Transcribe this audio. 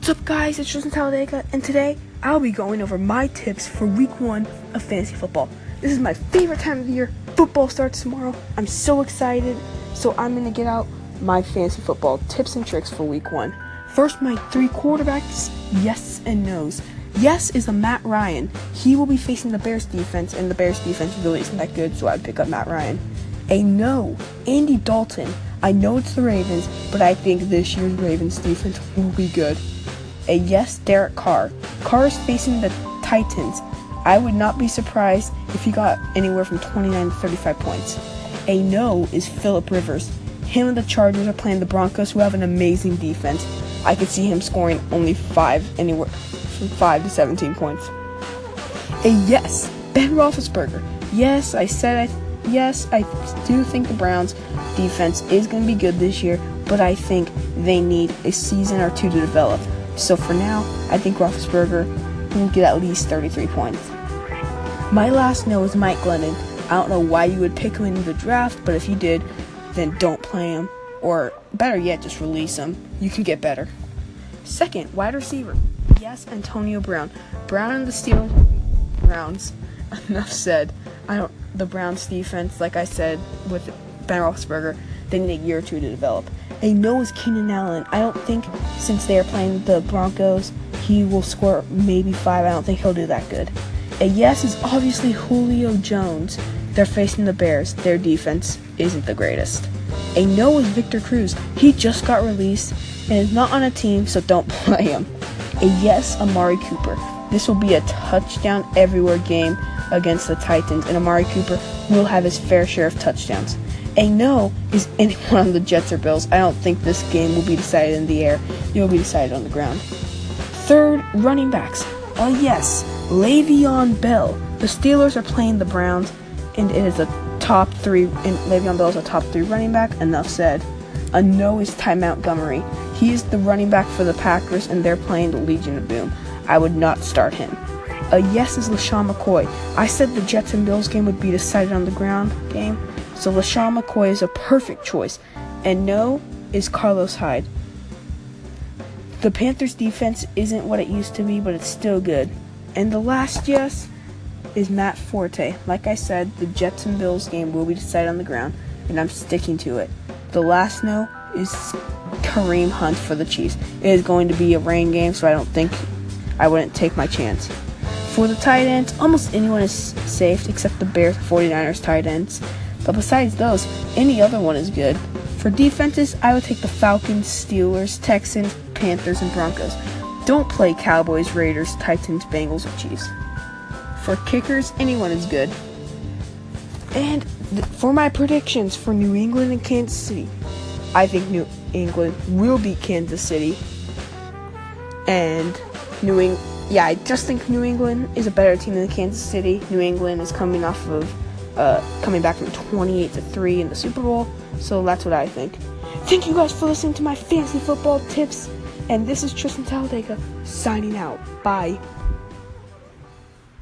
What's up, guys? It's Justin Talladega, and today I'll be going over my tips for week one of fantasy football. This is my favorite time of the year. Football starts tomorrow. I'm so excited. So, I'm to get out my fantasy football tips and tricks for week one. First, my three quarterbacks yes and no's. Yes is a Matt Ryan. He will be facing the Bears defense, and the Bears defense really isn't that good, so I'd pick up Matt Ryan. A no, Andy Dalton. I know it's the Ravens, but I think this year's Ravens defense will be good. A yes, Derek Carr. Carr is facing the Titans. I would not be surprised if he got anywhere from 29 to 35 points. A no is Philip Rivers. Him and the Chargers are playing the Broncos, who have an amazing defense. I could see him scoring only five, anywhere from five to 17 points. A yes, Ben Roethlisberger. Yes, I said I. Yes, I do think the Browns defense is going to be good this year, but I think they need a season or two to develop. So for now, I think Roethlisberger will get at least 33 points. My last no is Mike Glennon. I don't know why you would pick him in the draft, but if you did, then don't play him. Or better yet, just release him. You can get better. Second, wide receiver. Yes, Antonio Brown. Brown and the Steelers. Browns. Enough said. I don't. The Browns defense, like I said with Ben Roethlisberger, they need a year or two to develop. A no is Keenan Allen. I don't think since they are playing the Broncos, he will score maybe five. I don't think he'll do that good. A yes is obviously Julio Jones. They're facing the Bears. Their defense isn't the greatest. A no is Victor Cruz. He just got released and is not on a team, so don't play him. A yes, Amari Cooper. This will be a touchdown everywhere game against the Titans, and Amari Cooper will have his fair share of touchdowns. A no is anyone on the Jets or Bills. I don't think this game will be decided in the air. It will be decided on the ground. Third, running backs. A yes, Le'Veon Bell. The Steelers are playing the Browns, and it is a top three. And Le'Veon Bell is a top three running back. Enough said. A no is Ty Montgomery. He is the running back for the Packers, and they're playing the Legion of Boom. I would not start him. A yes is LeSean McCoy. I said the Jets and Bills game would be decided on the ground game, so LeSean McCoy is a perfect choice. And no is Carlos Hyde. The Panthers defense isn't what it used to be, but it's still good. And the last yes is Matt Forte. Like I said, the Jets and Bills game will be decided on the ground, and I'm sticking to it. The last no is Kareem Hunt for the Chiefs. It is going to be a rain game, so I don't think I wouldn't take my chance. For the tight ends, almost anyone is safe except the Bears 49ers tight ends. But besides those, any other one is good. For defenses, I would take the Falcons, Steelers, Texans, Panthers, and Broncos. Don't play Cowboys, Raiders, Titans, Bengals, or Chiefs. For kickers, anyone is good. And th- for my predictions for New England and Kansas City, I think New England will beat Kansas City. And New England, yeah, I just think New England is a better team than Kansas City. New England is coming off of uh, coming back from 28 to 3 in the Super Bowl. So that's what I think. Thank you guys for listening to my fantasy football tips. And this is Tristan Talladega signing out. Bye.